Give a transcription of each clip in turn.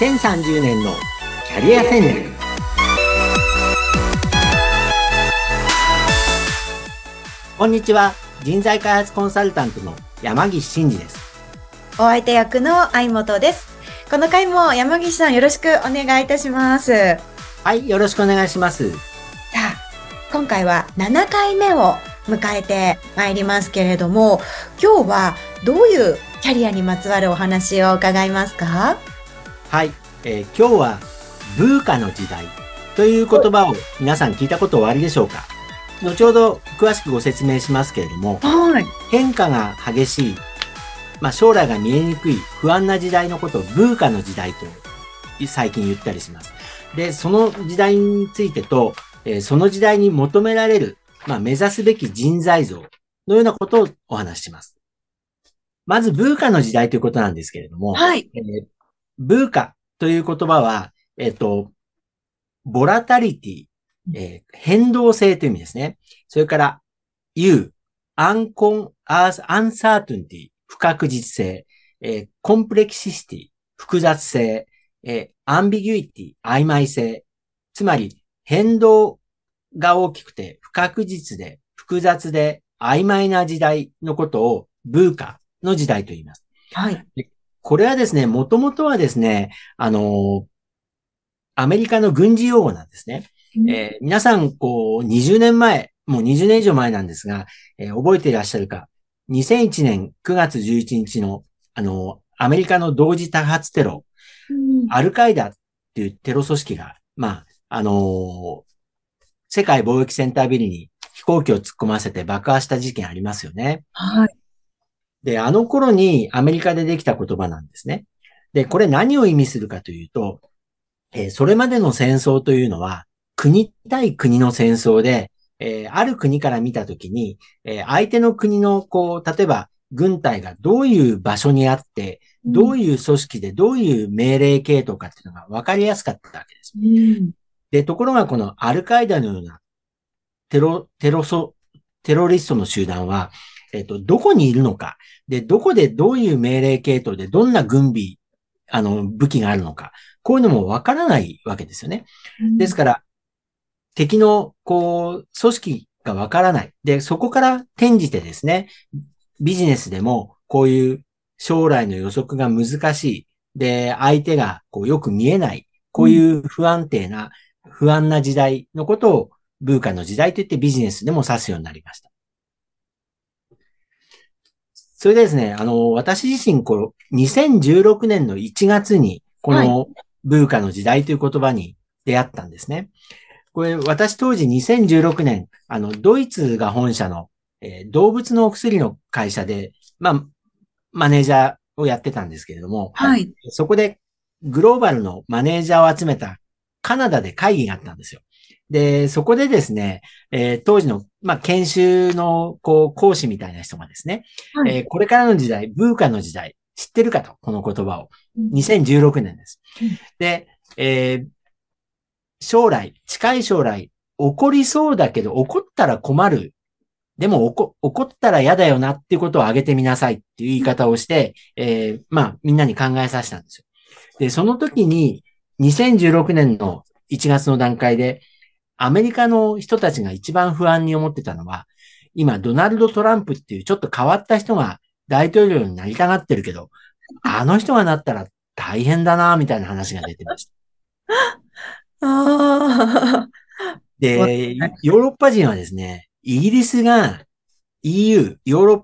2030年のキャリア戦略。こんにちは。人材開発コンサルタントの山岸真嗣です。お相手役の相本です。この回も山岸さんよろしくお願いいたします。はいよろしくお願いします。さあ今回は7回目を迎えてまいりますけれども今日はどういうキャリアにまつわるお話を伺いますか？はい、えー、今日はブーカの時代という言葉を皆さん聞いたことおありでしょうか？後ほど詳しくご説明しますけれども、はい、変化が激しい、まあ、将来が見えにくい不安な時代のことをブーカの時代と最近言ったりします。で、その時代についてと、えー、その時代に求められる、まあ、目指すべき人材像のようなことをお話しします。まず、ブーカの時代ということなんですけれども、はい。えー、ブーカという言葉は、えっ、ー、と、ボラタリティ、えー、変動性という意味ですね。それから、U、アンコン、アース、アンサートゥンティ、不確実性、えー、コンプレキシシティ、複雑性、えー、アンビギュイティ、曖昧性。つまり、変動が大きくて、不確実で、複雑で、曖昧な時代のことを、ブーカの時代と言います。はい。これはですね、もともとはですね、あの、アメリカの軍事用語なんですね。うん、えー、皆さん、こう、20年前、もう20年以上前なんですが、えー、覚えていらっしゃるか、2001年9月11日の、あの、アメリカの同時多発テロ、うん、アルカイダっていうテロ組織が、まあ、あのー、世界貿易センタービルに飛行機を突っ込ませて爆破した事件ありますよね。はい。で、あの頃にアメリカでできた言葉なんですね。で、これ何を意味するかというと、えー、それまでの戦争というのは、国対国の戦争で、えー、ある国から見たときに、えー、相手の国の、こう、例えば、軍隊がどういう場所にあって、どういう組織でどういう命令系統かっていうのが分かりやすかったわけです。うん、で、ところがこのアルカイダのようなテロ、テロソ、テロリストの集団は、えっ、と、どこにいるのか、で、どこでどういう命令系統でどんな軍備、あの、武器があるのか、こういうのもわからないわけですよね。うん、ですから、敵の、こう、組織がわからない。で、そこから転じてですね、ビジネスでも、こういう将来の予測が難しい。で、相手がこうよく見えない。こういう不安定な、不安な時代のことを、ブーカの時代といってビジネスでも指すようになりました。それでですね、あの、私自身、この2016年の1月に、このブーカの時代という言葉に出会ったんですね。これ、私当時2016年、あの、ドイツが本社の、えー、動物のお薬の会社で、まあ、マネージャーをやってたんですけれども、はい。そこでグローバルのマネージャーを集めたカナダで会議があったんですよ。で、そこでですね、えー、当時の、まあ、研修の、こう、講師みたいな人がですね、はい、えー、これからの時代、ブーカの時代、知ってるかと、この言葉を。2016年です。うん、で、えー、将来、近い将来、起こりそうだけど、起こったら困る。でも、起こ、起こったら嫌だよなっていうことを挙げてみなさいっていう言い方をして、えー、まあ、みんなに考えさせたんですよ。で、その時に、2016年の1月の段階で、アメリカの人たちが一番不安に思ってたのは、今、ドナルド・トランプっていうちょっと変わった人が大統領になりたがってるけど、あの人がなったら大変だな、みたいな話が出てました。あで、ヨーロッパ人はですね、イギリスが EU、ヨーロッ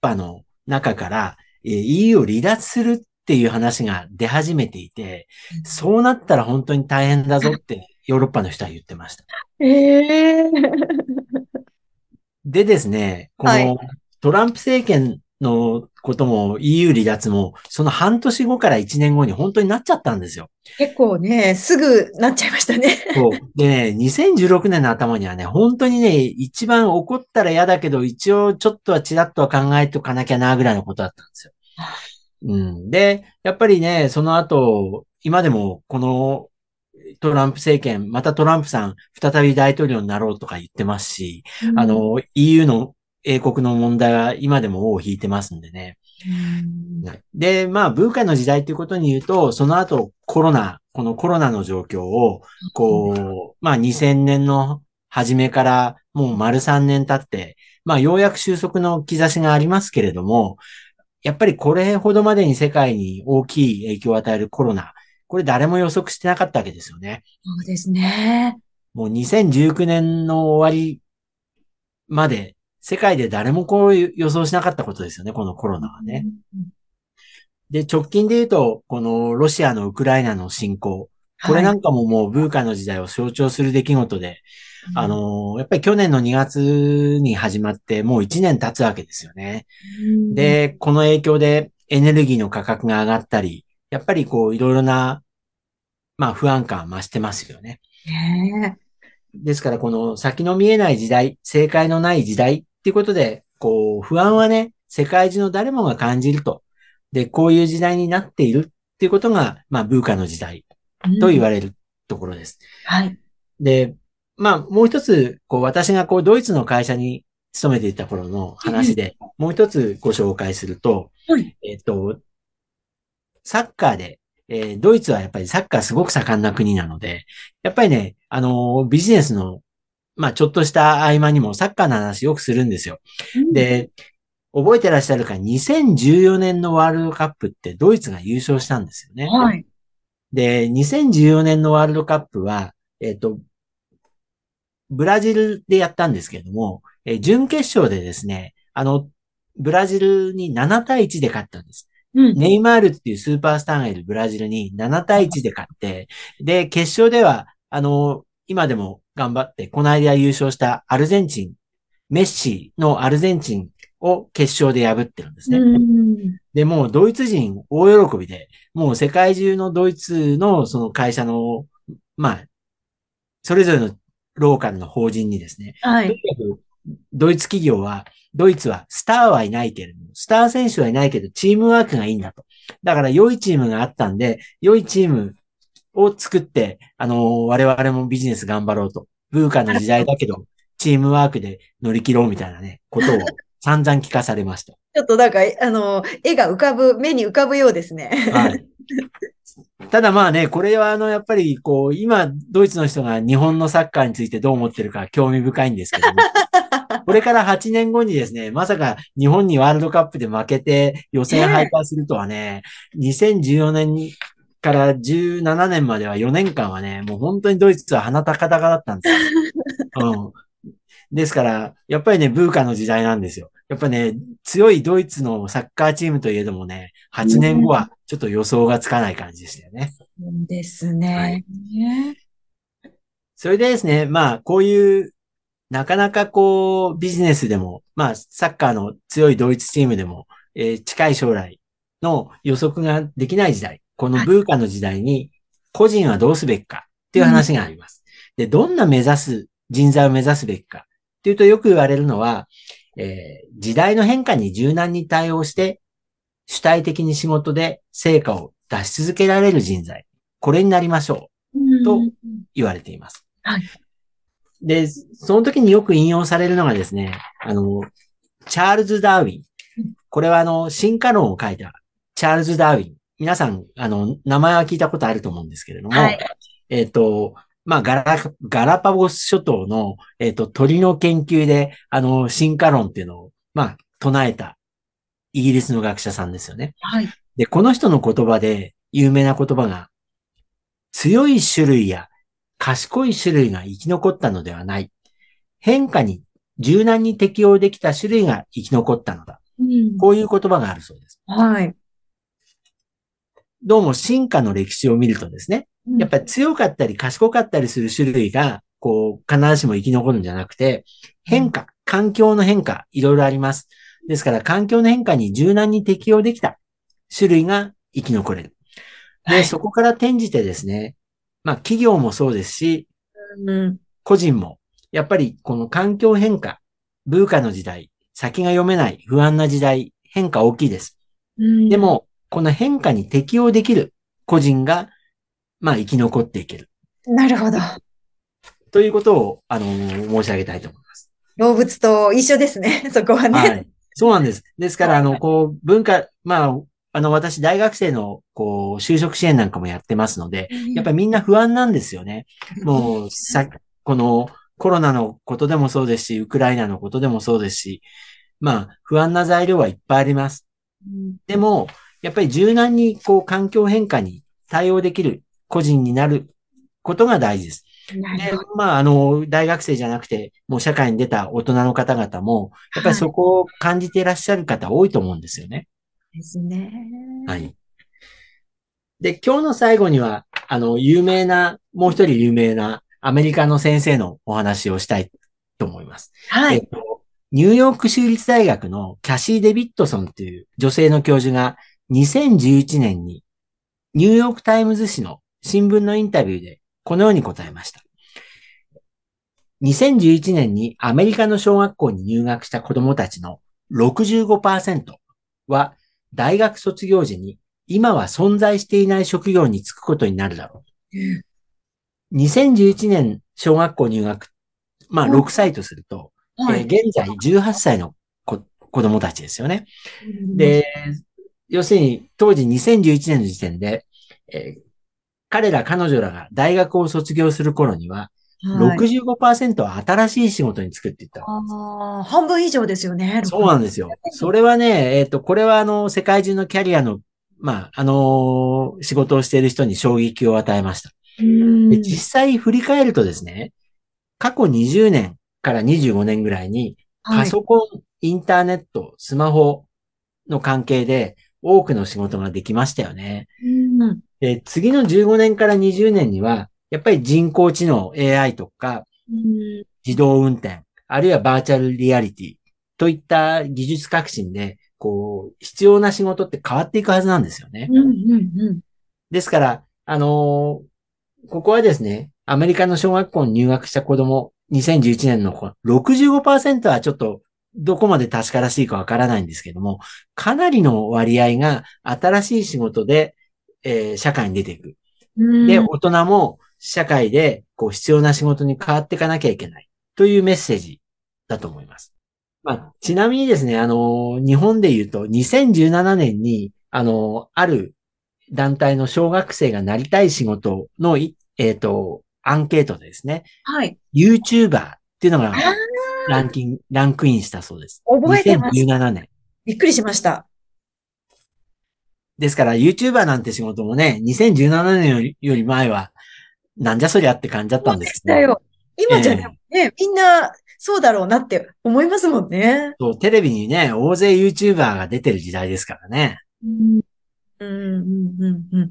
パの中から EU を離脱するっていう話が出始めていて、そうなったら本当に大変だぞってヨーロッパの人は言ってました。ええー、でですね、このトランプ政権のことも EU 離脱も、その半年後から1年後に本当になっちゃったんですよ。結構ね、すぐなっちゃいましたね。そう。でね、2016年の頭にはね、本当にね、一番怒ったら嫌だけど、一応ちょっとはちらっとは考えておかなきゃな、ぐらいのことだったんですよ。うん。で、やっぱりね、その後、今でもこのトランプ政権、またトランプさん、再び大統領になろうとか言ってますし、うん、あの、EU の英国の問題は今でも尾を引いてますんでね。で、まあ、文化の時代ということに言うと、その後コロナ、このコロナの状況を、こう、まあ、2000年の初めからもう丸3年経って、まあ、ようやく収束の兆しがありますけれども、やっぱりこれほどまでに世界に大きい影響を与えるコロナ、これ誰も予測してなかったわけですよね。そうですね。もう2019年の終わりまで、世界で誰もこう予想しなかったことですよね、このコロナはね。で、直近で言うと、このロシアのウクライナの侵攻。これなんかももう文化の時代を象徴する出来事で、あの、やっぱり去年の2月に始まってもう1年経つわけですよね。で、この影響でエネルギーの価格が上がったり、やっぱりこういろいろな、まあ不安感増してますよね。ですからこの先の見えない時代、正解のない時代っていうことで、こう不安はね、世界中の誰もが感じると。で、こういう時代になっているっていうことが、まあ、文化の時代と言われるところです。うん、はい。で、まあ、もう一つ、こう、私がこう、ドイツの会社に勤めていた頃の話で、もう一つご紹介すると、はい、えっ、と、サッカーで、えー、ドイツはやっぱりサッカーすごく盛んな国なので、やっぱりね、あの、ビジネスの、まあ、ちょっとした合間にもサッカーの話よくするんですよ。うん、で、覚えてらっしゃるか、2014年のワールドカップってドイツが優勝したんですよね。はい。で、2014年のワールドカップは、えっ、ー、と、ブラジルでやったんですけれども、えー、準決勝でですね、あの、ブラジルに7対1で勝ったんです。うん、ネイマールっていうスーパースターがいるブラジルに7対1で勝って、で、決勝では、あの、今でも頑張って、この間優勝したアルゼンチン、メッシのアルゼンチンを決勝で破ってるんですね。で、もうドイツ人大喜びで、もう世界中のドイツのその会社の、まあ、それぞれのローカルの法人にですね、はい。ドイツ企業は、ドイツはスターはいないけれども、スター選手はいないけど、チームワークがいいんだと。だから良いチームがあったんで、良いチームを作って、あの、我々もビジネス頑張ろうと。文化の時代だけど、チームワークで乗り切ろうみたいなね、ことを散々聞かされました。ちょっとなんか、あの、絵が浮かぶ、目に浮かぶようですね。はい。ただまあね、これはあの、やっぱりこう、今、ドイツの人が日本のサッカーについてどう思ってるか興味深いんですけども、これから8年後にですね、まさか日本にワールドカップで負けて予選敗退するとはね、2014年にから17年までは4年間はね、もう本当にドイツは鼻高々だったんですよ。うん。ですから、やっぱりね、ブーカの時代なんですよ。やっぱね、強いドイツのサッカーチームといえどもね、8年後はちょっと予想がつかない感じでしたよね。ですね、はい。それでですね、まあ、こういう、なかなかこう、ビジネスでも、まあ、サッカーの強いドイツチームでも、えー、近い将来の予測ができない時代、このブーカの時代に、個人はどうすべきかっていう話があります。で、どんな目指す、人材を目指すべきか。っていうとよく言われるのは、えー、時代の変化に柔軟に対応して、主体的に仕事で成果を出し続けられる人材。これになりましょう。と言われています。はい。で、その時によく引用されるのがですね、あの、チャールズ・ダーウィン。これはあの、進化論を書いたチャールズ・ダーウィン。皆さん、あの、名前は聞いたことあると思うんですけれども、はい、えっ、ー、と、まあ、ガラ、ガラパゴス諸島の、えっ、ー、と、鳥の研究で、あの、進化論っていうのを、まあ、唱えた、イギリスの学者さんですよね。はい。で、この人の言葉で、有名な言葉が、強い種類や賢い種類が生き残ったのではない。変化に柔軟に適応できた種類が生き残ったのだ。うん、こういう言葉があるそうです。はい。どうも進化の歴史を見るとですね、やっぱり強かったり賢かったりする種類が、こう、必ずしも生き残るんじゃなくて、変化、環境の変化、いろいろあります。ですから、環境の変化に柔軟に適応できた種類が生き残れる。で、はい、そこから転じてですね、まあ、企業もそうですし、うん、個人も、やっぱりこの環境変化、文化の時代、先が読めない不安な時代、変化大きいです。うん、でも、この変化に適応できる個人がまあ生き残っていける。なるほど。ということを、あのー、申し上げたいと思います。動物と一緒ですね、そこはね。はい。そうなんです。ですから、あの、こう、文化、まあ、あの、私、大学生の、こう、就職支援なんかもやってますので、やっぱりみんな不安なんですよね。もう、さ、この、コロナのことでもそうですし、ウクライナのことでもそうですし、まあ、不安な材料はいっぱいあります。でも、やっぱり柔軟に、こう、環境変化に対応できる個人になることが大事です。で、まあ、あの、大学生じゃなくて、もう社会に出た大人の方々も、やっぱりそこを感じていらっしゃる方多いと思うんですよね。ですね。はい。で、今日の最後には、あの、有名な、もう一人有名なアメリカの先生のお話をしたいと思います。はい。えっと、ニューヨーク州立大学のキャシー・デビッドソンという女性の教授が2011年にニューヨークタイムズ紙の新聞のインタビューでこのように答えました。2011年にアメリカの小学校に入学した子供たちの65%は大学卒業時に今は存在していない職業に就くことになるだろう。2011年小学校入学、まあ6歳とすると、はい。えー現在18歳の子子供たちですよね。で、要するに当時2011年の時点で、えー彼ら彼女らが大学を卒業する頃には、はい、65%は新しい仕事に就くって言った。ああ、半分以上ですよね。そうなんですよ。それはね、えっ、と、これはあの、世界中のキャリアの、まあ、あのー仕事をしている人に衝撃を与えました。実際振り返るとですね、過去20年から25年ぐらいに、はい。パソコン、インターネット、スマホの関係で多くの仕事ができましたよね。うんで、次の15年から20年には、やっぱり人工知能 AI とかうん自動運転、あるいはバーチャルリアリティといった技術革新で、こう、必要な仕事って変わっていくはずなんですよね。うんうんですから、あのーここはですね、アメリカの小学校に入学した子供、2011年の子、65%はちょっとどこまで確からしいかわからないんですけども、かなりの割合が新しい仕事で、えー社会に出ていく。うん。で、うん大人も社会でこう必要な仕事に変わっていかなきゃいけないというメッセージだと思います。まあ、ちなみにですね、あの、日本で言うと2017年に、あの、ある団体の小学生がなりたい仕事のい、えっ、と、アンケートでですね、はい。YouTuber っていうのがランキング、ランクインしたそうです。覚えてます。2017年。びっくりしました。ですから、YouTuber なんて仕事もね、2017年より前は、なんじゃそりゃって感じだったんですけどだよ。今じゃええね、ねみんなそうだろうなって思いますもんね。そう、テレビにね、大勢 YouTuber が出てる時代ですからね。うんうんうんうんうん。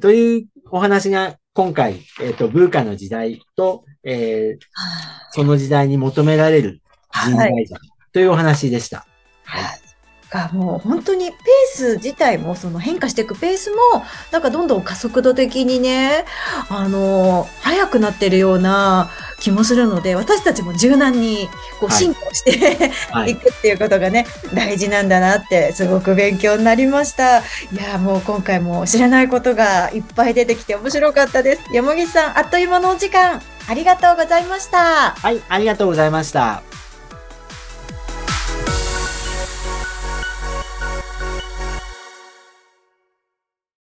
というお話が今回、えっ、と、文化の時代と、えーはその時代に求められる人材像というお話でした。はい。がもう本当にペース自体もその変化していくペースもなんかどんどん加速度的にねあの速くなってるような気もするので私たちも柔軟にこうはい進歩して、、はい い。くっていうことがね大事なんだなってすごく勉強になりましたいやもう今回も知らないことがいっぱい出てきて面白かったです山岸さんあっという間のお時間ありがとうございましたはい、ありがとうございました。